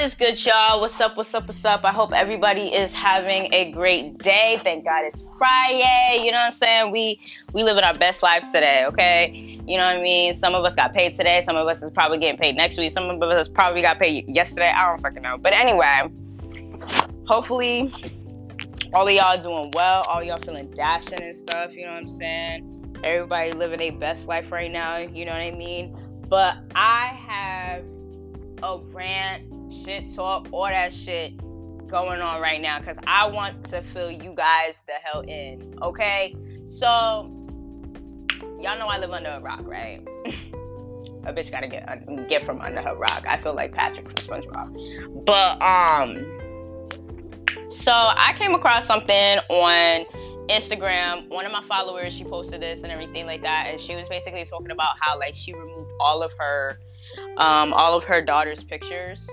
Is good, y'all? What's up? What's up? What's up? I hope everybody is having a great day. Thank God it's Friday. You know what I'm saying? We we living our best lives today, okay? You know what I mean? Some of us got paid today. Some of us is probably getting paid next week. Some of us probably got paid yesterday. I don't fucking know. But anyway, hopefully all of y'all doing well. All y'all feeling dashing and stuff. You know what I'm saying? Everybody living their best life right now. You know what I mean? But I have a rant, shit talk, all that shit going on right now because I want to fill you guys the hell in. Okay? So, y'all know I live under a rock, right? a bitch gotta get get from under her rock. I feel like Patrick from SpongeBob. But um so I came across something on Instagram. One of my followers, she posted this and everything like that, and she was basically talking about how like she removed all of her um, all of her daughter's pictures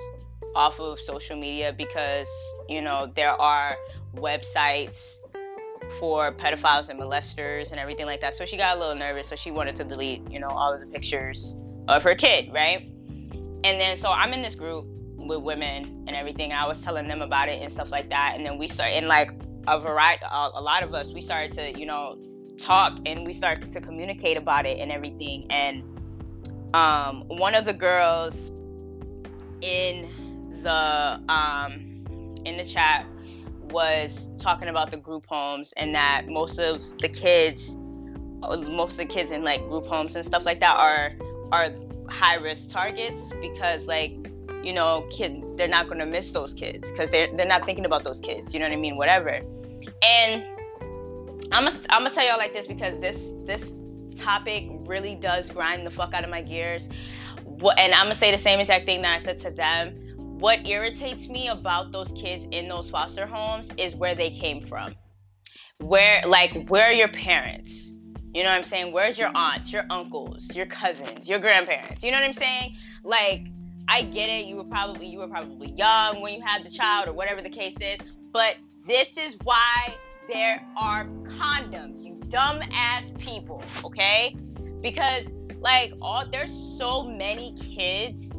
off of social media because you know there are websites for pedophiles and molesters and everything like that. So she got a little nervous, so she wanted to delete, you know, all of the pictures of her kid, right? And then so I'm in this group with women and everything. And I was telling them about it and stuff like that. And then we start and like a variety, a lot of us, we started to, you know, talk and we started to communicate about it and everything. And um, one of the girls in the um, in the chat was talking about the group homes and that most of the kids most of the kids in like group homes and stuff like that are are high risk targets because like you know kid they're not going to miss those kids because they're they're not thinking about those kids you know what i mean whatever and i'm gonna I'm gonna tell y'all like this because this this topic really does grind the fuck out of my gears. And I'm gonna say the same exact thing that I said to them. What irritates me about those kids in those foster homes is where they came from. Where, like, where are your parents? You know what I'm saying? Where's your aunts, your uncles, your cousins, your grandparents? You know what I'm saying? Like, I get it. You were probably you were probably young when you had the child or whatever the case is, but this is why there are condoms. You dumb ass people, okay? Because like all there's so many kids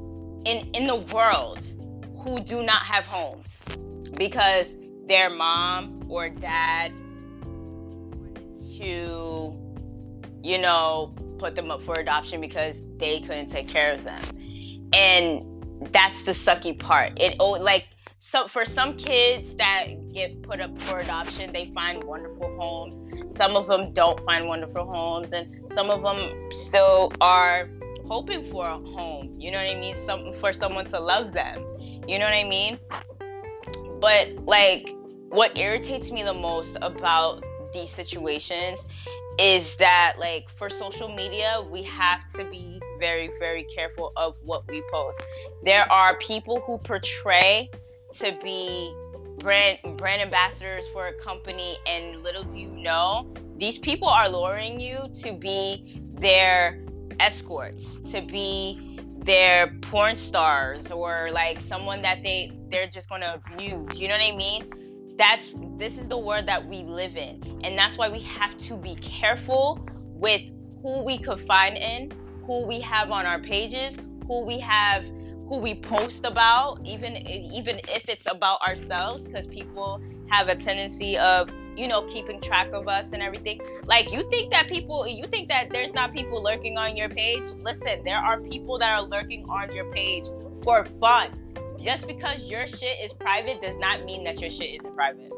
in in the world who do not have homes because their mom or dad wanted to you know put them up for adoption because they couldn't take care of them and that's the sucky part it oh like so for some kids that get put up for adoption, they find wonderful homes. Some of them don't find wonderful homes, and some of them still are hoping for a home. You know what I mean? Some for someone to love them. You know what I mean? But like, what irritates me the most about these situations is that like for social media we have to be very very careful of what we post there are people who portray to be brand brand ambassadors for a company and little do you know these people are luring you to be their escorts to be their porn stars or like someone that they they're just to abuse you know what i mean? That's this is the world that we live in and that's why we have to be careful with who we confide in who we have on our pages who we have who we post about, even even if it's about ourselves, because people have a tendency of you know keeping track of us and everything. Like you think that people, you think that there's not people lurking on your page. Listen, there are people that are lurking on your page for fun. Just because your shit is private does not mean that your shit isn't private.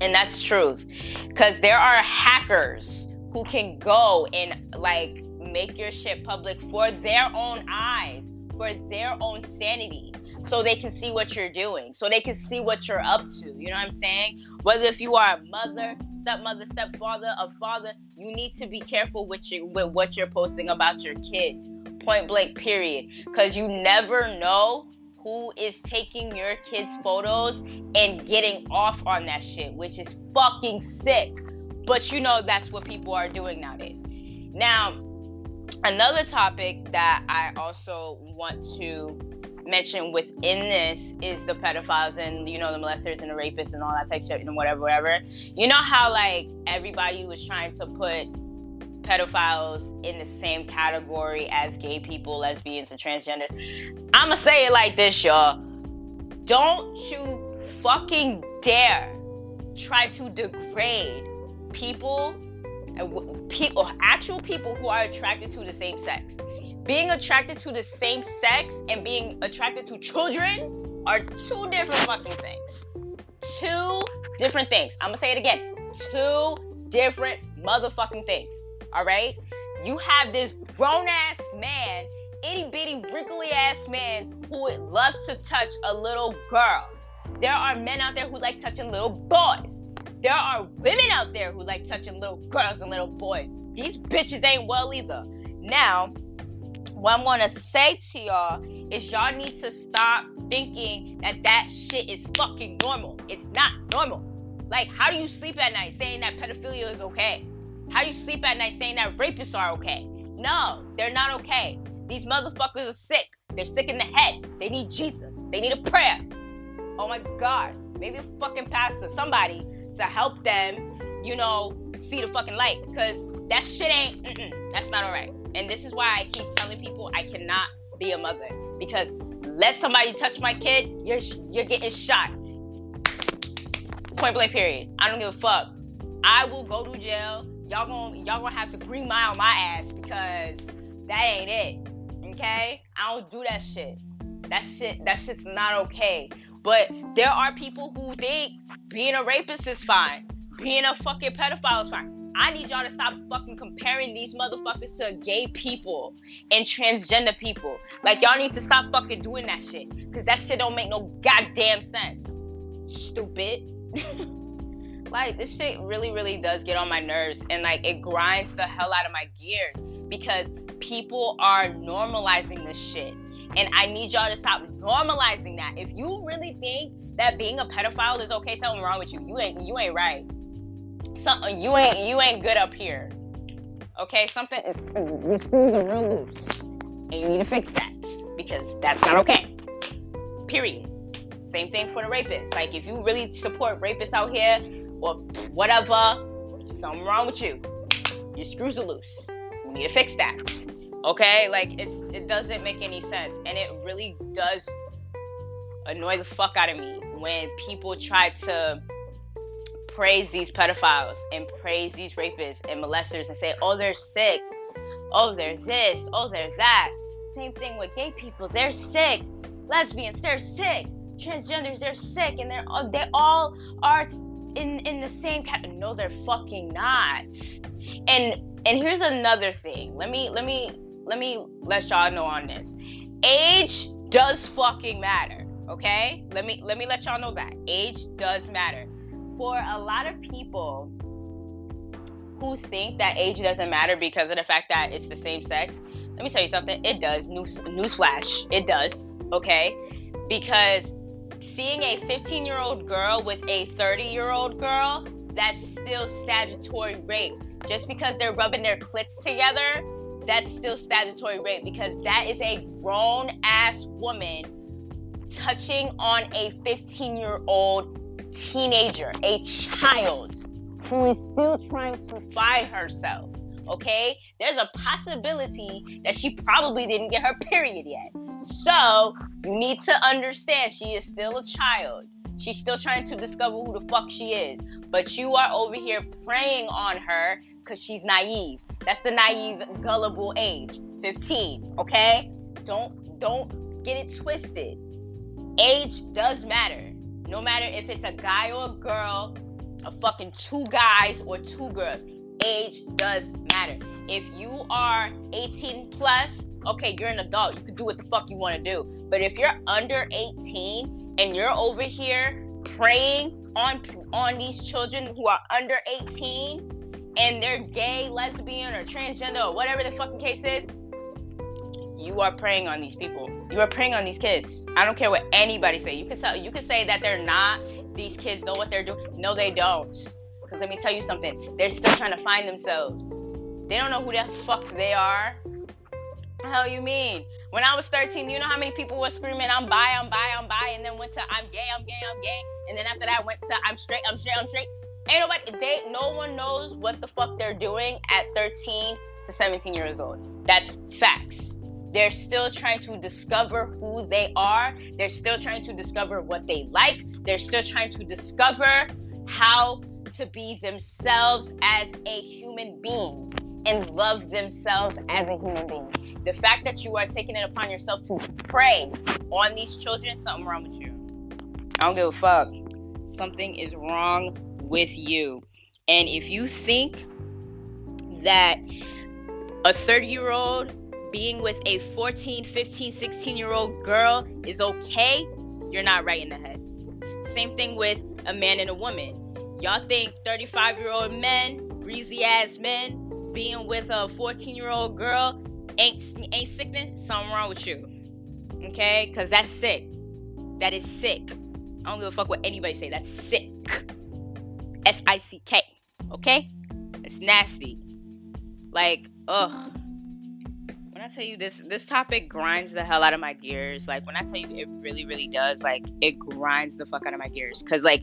And that's truth. Because there are hackers who can go and like make your shit public for their own eyes for their own sanity so they can see what you're doing, so they can see what you're up to. You know what I'm saying? Whether if you are a mother, stepmother, stepfather, a father, you need to be careful with your with what you're posting about your kids. Point blank, period. Because you never know who is taking your kids' photos and getting off on that shit, which is fucking sick. But you know that's what people are doing nowadays. Now, another topic that I also want to mention within this is the pedophiles and you know the molesters and the rapists and all that type shit and whatever, whatever. You know how like everybody was trying to put pedophiles in the same category as gay people, lesbians, and transgenders. I'ma say it like this, y'all. Don't you fucking dare try to degrade people, uh, people, actual people who are attracted to the same sex. Being attracted to the same sex and being attracted to children are two different fucking things. Two different things. I'm gonna say it again. Two different motherfucking things. All right? You have this grown ass man, itty bitty, wrinkly ass man who loves to touch a little girl. There are men out there who like touching little boys. There are women out there who like touching little girls and little boys. These bitches ain't well either. Now, what I'm gonna say to y'all is y'all need to stop thinking that that shit is fucking normal. It's not normal. Like, how do you sleep at night saying that pedophilia is okay? How do you sleep at night saying that rapists are okay? No, they're not okay. These motherfuckers are sick. They're sick in the head. They need Jesus. They need a prayer. Oh my God. Maybe a fucking pastor, somebody to help them, you know, see the fucking light. Because that shit ain't, that's not all right. And this is why I keep telling people I cannot be a mother. Because let somebody touch my kid, you're, you're getting shot. Point blank, period. I don't give a fuck. I will go to jail. Y'all gonna y'all gonna have to green mile my ass because that ain't it. Okay? I don't do that shit. That shit that shit's not okay. But there are people who think being a rapist is fine. Being a fucking pedophile is fine. I need y'all to stop fucking comparing these motherfuckers to gay people and transgender people. Like y'all need to stop fucking doing that shit. Cause that shit don't make no goddamn sense. Stupid. like this shit really, really does get on my nerves and like it grinds the hell out of my gears because people are normalizing this shit. And I need y'all to stop normalizing that. If you really think that being a pedophile is okay, something wrong with you. You ain't you ain't right. Something you ain't you ain't good up here. Okay, something your screws are real loose. And you need to fix that. Because that's not okay. Period. Same thing for the rapists. Like if you really support rapists out here or whatever, something wrong with you. Your screws are loose. You need to fix that. Okay? Like it's it doesn't make any sense. And it really does annoy the fuck out of me when people try to praise these pedophiles and praise these rapists and molesters and say, oh, they're sick. Oh, they're this. Oh, they're that. Same thing with gay people. They're sick. Lesbians, they're sick. Transgenders, they're sick. And they're all, they all are in, in the same category. No, they're fucking not. And and here's another thing. Let me let me let me let y'all know on this. Age does fucking matter. Okay? Let me let me let y'all know that. Age does matter. For a lot of people who think that age doesn't matter because of the fact that it's the same sex, let me tell you something. It does. News newsflash. It does. Okay? Because seeing a 15 year old girl with a 30 year old girl, that's still statutory rape. Just because they're rubbing their clits together, that's still statutory rape because that is a grown ass woman touching on a 15 year old teenager, a child who is still trying to find herself. Okay? There's a possibility that she probably didn't get her period yet. So, you need to understand she is still a child. She's still trying to discover who the fuck she is. But you are over here preying on her because she's naive. That's the naive, gullible age. 15, okay? Don't don't get it twisted age does matter. No matter if it's a guy or a girl, a fucking two guys or two girls, age does matter. If you are 18 plus, okay, you're an adult. You can do what the fuck you want to do. But if you're under 18 and you're over here preying on on these children who are under 18 and they're gay, lesbian, or transgender or whatever the fucking case is, you are preying on these people. You are preying on these kids. I don't care what anybody say. You can tell you can say that they're not. These kids know what they're doing. No, they don't. Because let me tell you something. They're still trying to find themselves. They don't know who the fuck they are. The hell you mean? When I was 13, you know how many people were screaming, I'm bi, I'm bi, I'm bi, and then went to I'm gay, I'm gay, I'm gay. And then after that went to I'm straight, I'm straight, I'm straight. Ain't nobody they no one knows what the fuck they're doing at 13 to 17 years old. That's facts. They're still trying to discover who they are. They're still trying to discover what they like. They're still trying to discover how to be themselves as a human being and love themselves as a human being. The fact that you are taking it upon yourself to prey on these children, something wrong with you. I don't give a fuck. Something is wrong with you. And if you think that a 30 year old being with a 14, 15, 16 year old girl is okay, you're not right in the head. Same thing with a man and a woman. Y'all think 35 year old men, breezy ass men, being with a 14 year old girl ain't ain't sickening? Something wrong with you. Okay? Because that's sick. That is sick. I don't give a fuck what anybody say. That's sick. S I C K. Okay? It's nasty. Like, ugh. I tell you this, this topic grinds the hell out of my gears. Like, when I tell you it really, really does, like, it grinds the fuck out of my gears. Cause, like,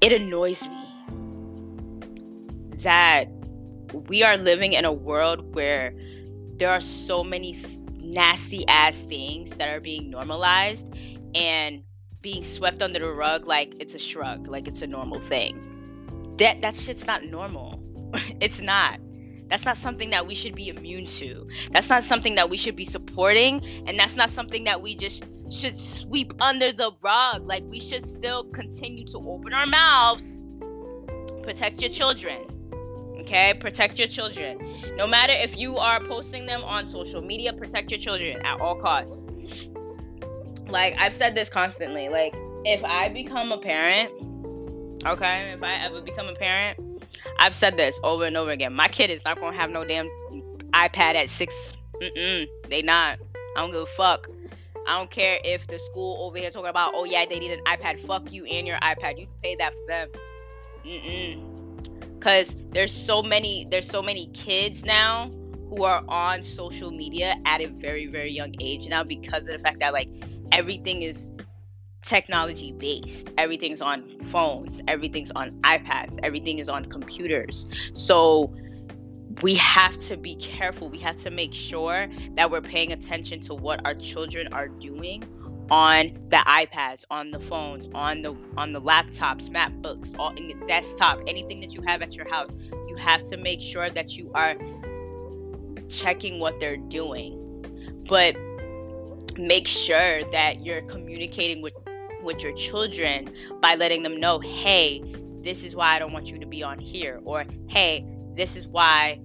it annoys me that we are living in a world where there are so many nasty ass things that are being normalized and being swept under the rug like it's a shrug, like it's a normal thing. That that shit's not normal. it's not. That's not something that we should be immune to. That's not something that we should be supporting, and that's not something that we just should sweep under the rug. Like we should still continue to open our mouths. Protect your children. Okay? Protect your children. No matter if you are posting them on social media, protect your children at all costs like I've said this constantly. Like if I become a parent, okay, if I ever become a parent, I've said this over and over again. My kid is not gonna have no damn iPad at six. Mm-mm, they not. I don't give a fuck. I don't care if the school over here talking about, oh yeah, they need an iPad. Fuck you and your iPad. You can pay that for them. Mm-mm. Cause there's so many, there's so many kids now who are on social media at a very, very young age now because of the fact that like everything is technology based. Everything's on phones, everything's on iPads, everything is on computers. So we have to be careful. We have to make sure that we're paying attention to what our children are doing on the iPads, on the phones, on the on the laptops, MacBooks, all in the desktop, anything that you have at your house. You have to make sure that you are checking what they're doing. But make sure that you're communicating with with your children by letting them know, hey, this is why I don't want you to be on here, or hey, this is why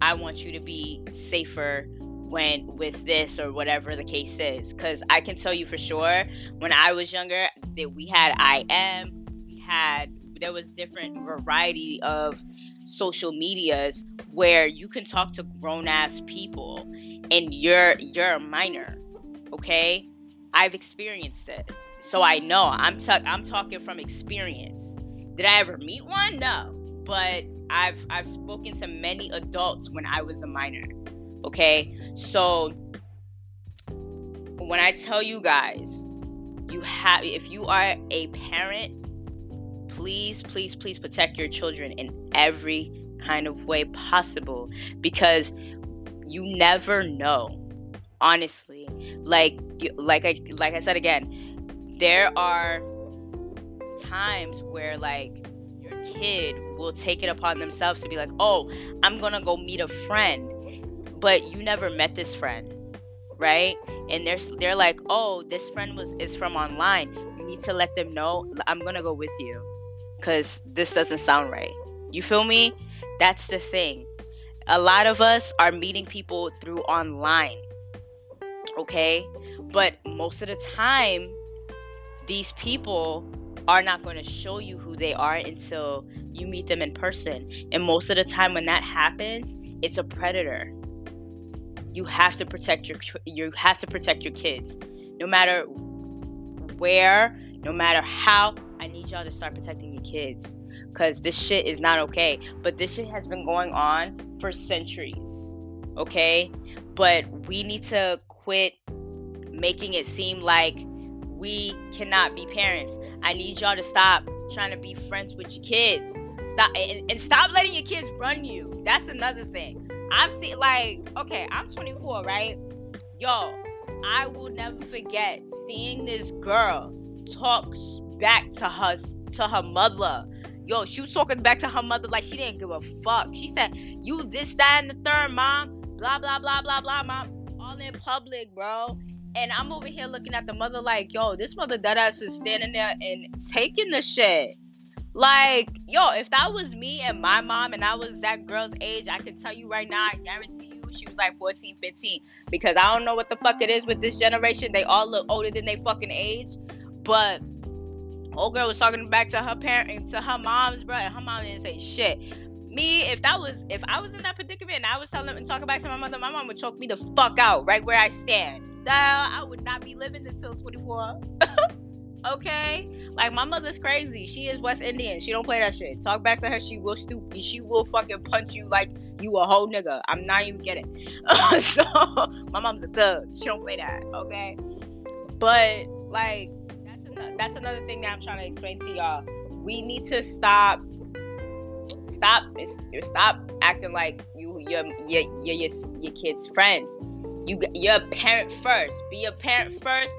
I want you to be safer when with this or whatever the case is. Because I can tell you for sure, when I was younger, that we had IM, we had there was different variety of social medias where you can talk to grown ass people and you're you're a minor okay? I've experienced it. So I know. I'm i I'm talking from experience. Did I ever meet one? No. But I've I've spoken to many adults when I was a minor. Okay? So when I tell you guys, you have if you are a parent, please please please protect your children in every kind of way possible because you never know honestly like like i like i said again there are times where like your kid will take it upon themselves to be like oh i'm gonna go meet a friend. But you never met this friend right? And they're they're like oh this friend was is from online. You need to let them know i'm gonna go with you. Because this doesn't sound right. You feel me? That's the thing. A lot of us are meeting people through online okay? But most of the time, these people are not going to show you who they are until you meet them in person. And most of the time when that happens, it's a predator. You have to protect your you have to protect your kids. No matter where, no matter how, I need y'all to start protecting your kids cuz this shit is not okay. But this shit has been going on for centuries. Okay? But we need to quit making it seem like we cannot be parents. I need y'all to stop trying to be friends with your kids. Stop and, and stop letting your kids run you. That's another thing. I've seen like okay, I'm 24, right? Yo, I will never forget seeing this girl talk back to her to her mother. Yo, she was talking back to her mother like she didn't give a fuck. She said, "You this, that, and the third, mom." Blah blah blah blah blah, mom. All in public, bro. And I'm over here looking at the mother like, yo, this mother deadass is standing there and taking the shit. Like, yo, if that was me and my mom and I was that girl's age, I can tell you right now, I guarantee you she was like 14, 15. Because I don't know what the fuck it is with this generation. They all look older than they fucking age. But old girl was talking back to her parent to her mom's bro, and her mom didn't say shit. Me, if that was if I was in that predicament and I was telling and talking back to my mother, my mom would choke me the fuck out right where I stand. That I would not be living until 24. okay? Like my mother's crazy. She is West Indian. She don't play that shit. Talk back to her. She will stoop stupid. She will fucking punch you like you a whole nigga. I'm not even kidding. so my mom's a thug. She don't play that. Okay. But like that's another, that's another thing that I'm trying to explain to y'all. We need to stop. Stop. Stop acting like you your your your your, your kid's friends. You you're a parent first. Be a parent first.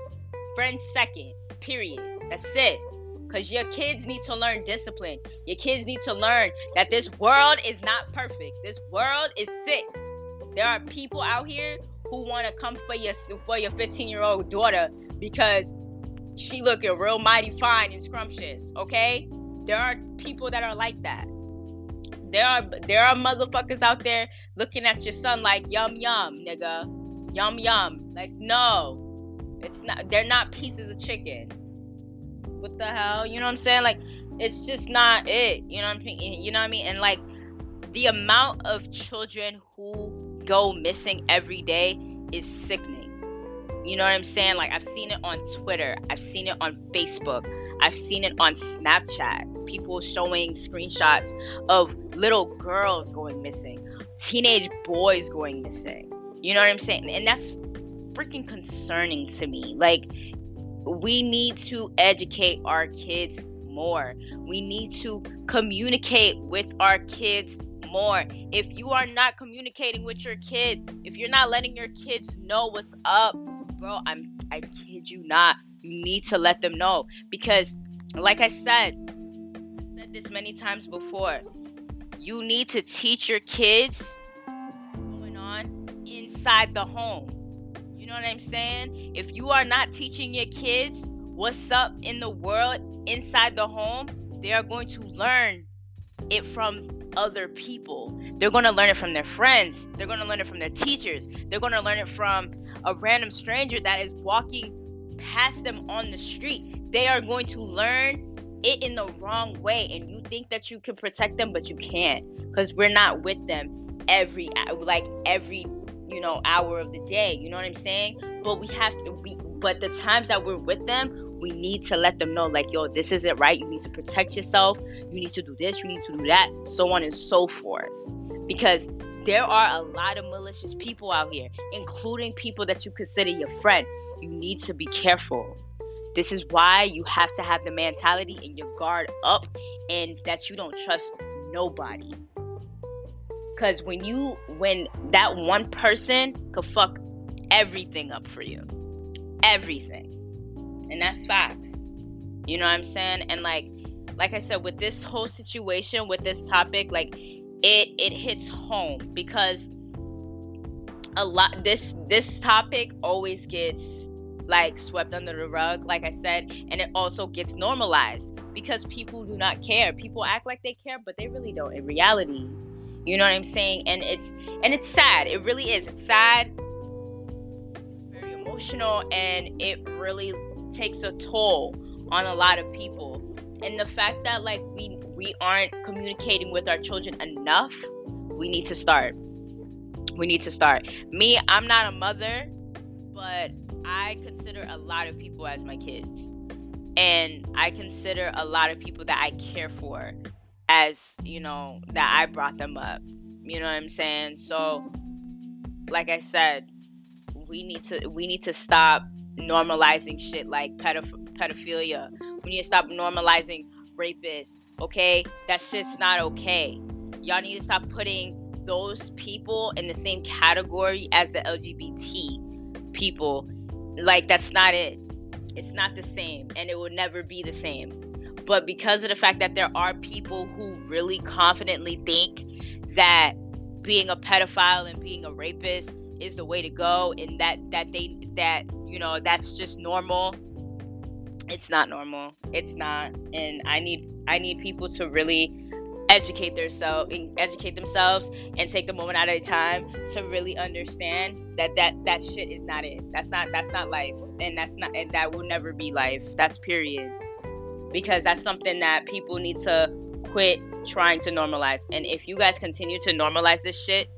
Friend second Period. That's it. Because your kids need to learn discipline. Your kids need to learn that this world is not perfect. This world is sick. There are people out here who want to come for your for your 15 year old daughter because she looking real mighty fine and scrumptious. Okay, there are people that are like that. There are there are motherfuckers out there looking at your son like yum yum, nigga, yum yum. Like no, it's not. They're not pieces of chicken. What the hell? You know what I'm saying? Like, it's just not it. You know what I'm mean? You know what I mean? And like, the amount of children who go missing every day is sickening. You know what I'm saying? Like, I've seen it on Twitter. I've seen it on Facebook. I've seen it on Snapchat. People showing screenshots of little girls going missing, teenage boys going missing. You know what I'm saying? And that's freaking concerning to me. Like, we need to educate our kids more. We need to communicate with our kids more. If you are not communicating with your kids, if you're not letting your kids know what's up, bro, I'm I kid you not. You need to let them know because like I said, I said this many times before. You need to teach your kids going on inside the home you know what I'm saying? If you are not teaching your kids what's up in the world inside the home, they are going to learn it from other people. They're going to learn it from their friends. They're going to learn it from their teachers. They're going to learn it from a random stranger that is walking past them on the street. They are going to learn it in the wrong way and you think that you can protect them but you can't because we're not with them every like every you know, hour of the day. You know what I'm saying? But we have to be but the times that we're with them, we need to let them know like, yo, this isn't right. You need to protect yourself. You need to do this, you need to do that, so on and so forth. Because there are a lot of malicious people out here, including people that you consider your friend. You need to be careful. This is why you have to have the mentality and your guard up and that you don't trust nobody. Cause when you when that one person could fuck everything up for you. Everything. And that's facts. You know what I'm saying? And like like I said, with this whole situation, with this topic, like it it hits home because a lot this this topic always gets like swept under the rug, like I said, and it also gets normalized because people do not care. People act like they care, but they really don't in reality. You know what I'm saying? And it's and it's sad. It really is. It's sad. Very emotional and it really takes a toll on a lot of people. And the fact that like we we aren't communicating with our children enough, we need to start. We need to start. Me, I'm not a mother, but I consider a lot of people as my kids. And I consider a lot of people that I care for as you know that I brought them up. You know what I'm saying? So, like I said, we need to we need to stop normalizing shit like pedoph- pedophilia. We need to stop normalizing rapists. Okay, that shit's not okay. Y'all need to stop putting those people in the same category as the LGBT people, like that's not it. It's not the same and it will never be the same. But because of the fact that there are people who really confidently think that being a pedophile and being a rapist is the way to go and that that they that you know that's just normal it's not normal it's not and i need i need people to really educate themselves educate themselves and take a moment out of time to really understand that that that shit is not it. That's not that's not life and that's not and that will never be life. That's period. Because that's something that people need to quit trying to normalize. And if you guys continue to normalize this shit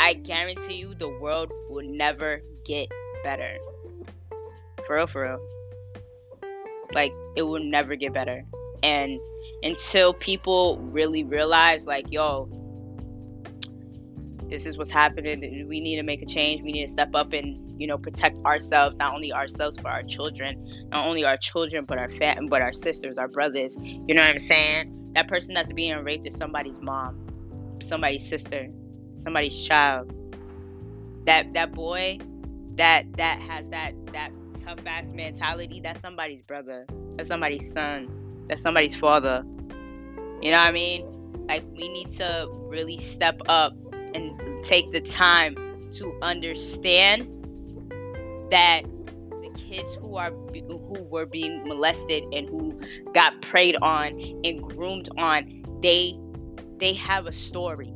i guarantee you the world will never get better. For real for real. Like it will never get better. And until people really realize like yo this is what's happening. We need to make a change. We need to step up and you know protect ourselves not only ourselves but our children. Not only our children but our fat but our sisters our brothers. You know what i'm saying? That person that's being raped is somebody's mom somebody's sister somebody's child. That that boy that that has that that tough ass mentality that's somebody's brother. That's somebody's son that's somebody's father. You know what I mean? Like we need to really step up and take the time to understand that the kids who are who were being molested and who got preyed on and groomed on, they they have a story.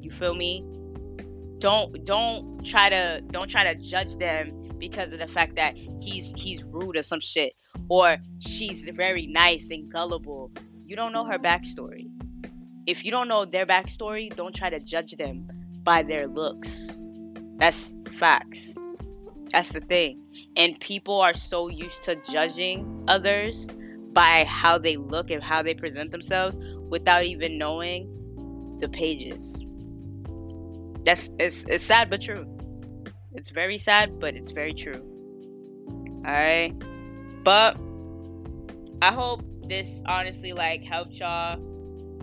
You feel me? Don't don't try to don't try to judge them because of the fact that he's he's rude or some shit or she's very nice and gullible. You don't know her backstory. If you don't know their backstory, don't try to judge them by their looks. That's facts. That's the thing. And people are so used to judging others by how they look and how they present themselves without even knowing the pages. That's it's, it's sad but true. It's very sad, but it's very true. Alright? But I hope this honestly like helped y'all.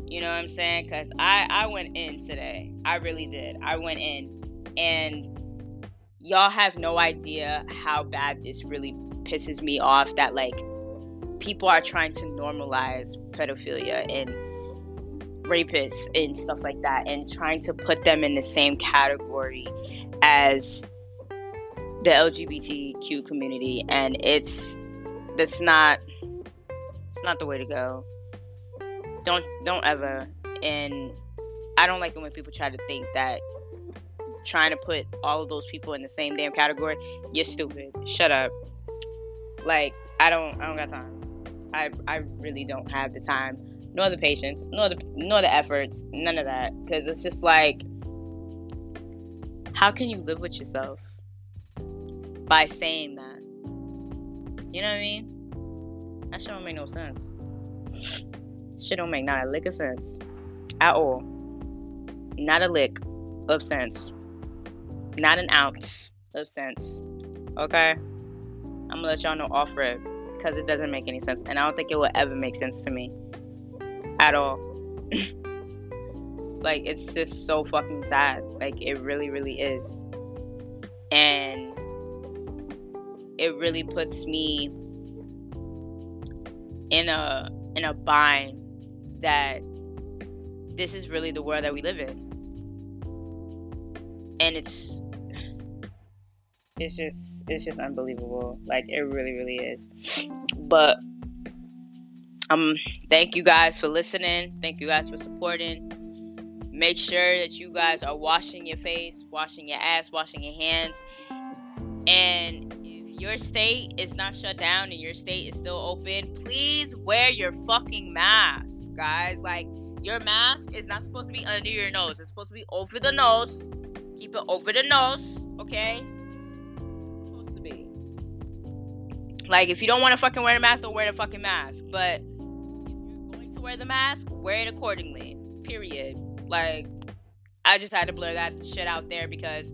You know what I'm saying? Cause I I went in today. I really did. I went in, and y'all have no idea how bad this really pisses me off. That like people are trying to normalize pedophilia and rapists and stuff like that, and trying to put them in the same category as the LGBTQ community, and it's that's not it's not the way to go. Don't don't ever. And I don't like it when people try to think that trying to put all of those people in the same damn category. You're stupid. Shut up. Like I don't I don't got time. I I really don't have the time, nor the patience, nor the nor the efforts, none of that. Because it's just like, how can you live with yourself? by saying that. You know what I mean? That shit don't make no sense. Shit don't make not a lick of sense. At all. Not a lick of sense. Not an ounce of sense. Okay? I'm gonna let y'all know off rip because it doesn't make any sense. And I don't think it will ever make sense to me. At all. like, it's just so fucking sad. Like, it really, really is. And it really puts me in a in a bind that this is really the world that we live in. And it's it's just it's just unbelievable. Like it really really is. But um thank you guys for listening. Thank you guys for supporting. Make sure that you guys are washing your face washing your ass washing your hands. And your state is not shut down and your state is still open, please wear your fucking mask, guys. Like, your mask is not supposed to be under your nose, it's supposed to be over the nose. Keep it over the nose, okay? It's supposed to be. Like, if you don't want to fucking wear the mask, don't wear the fucking mask. But if you're going to wear the mask, wear it accordingly. Period. Like, I just had to blur that shit out there because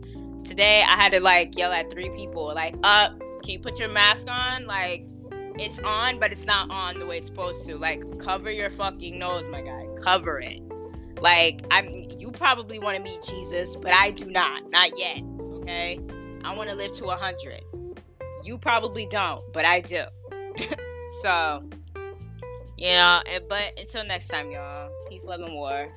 today I had to like yell at three people, like, up, uh, can you put your mask on? Like, it's on, but it's not on the way it's supposed to. Like, cover your fucking nose, my guy. Cover it. Like I'm you probably want to meet Jesus, but I do not. Not yet. Okay? I want to live to a hundred. You probably don't, but I do. so, you know, but until next time, y'all. Peace, love, and war.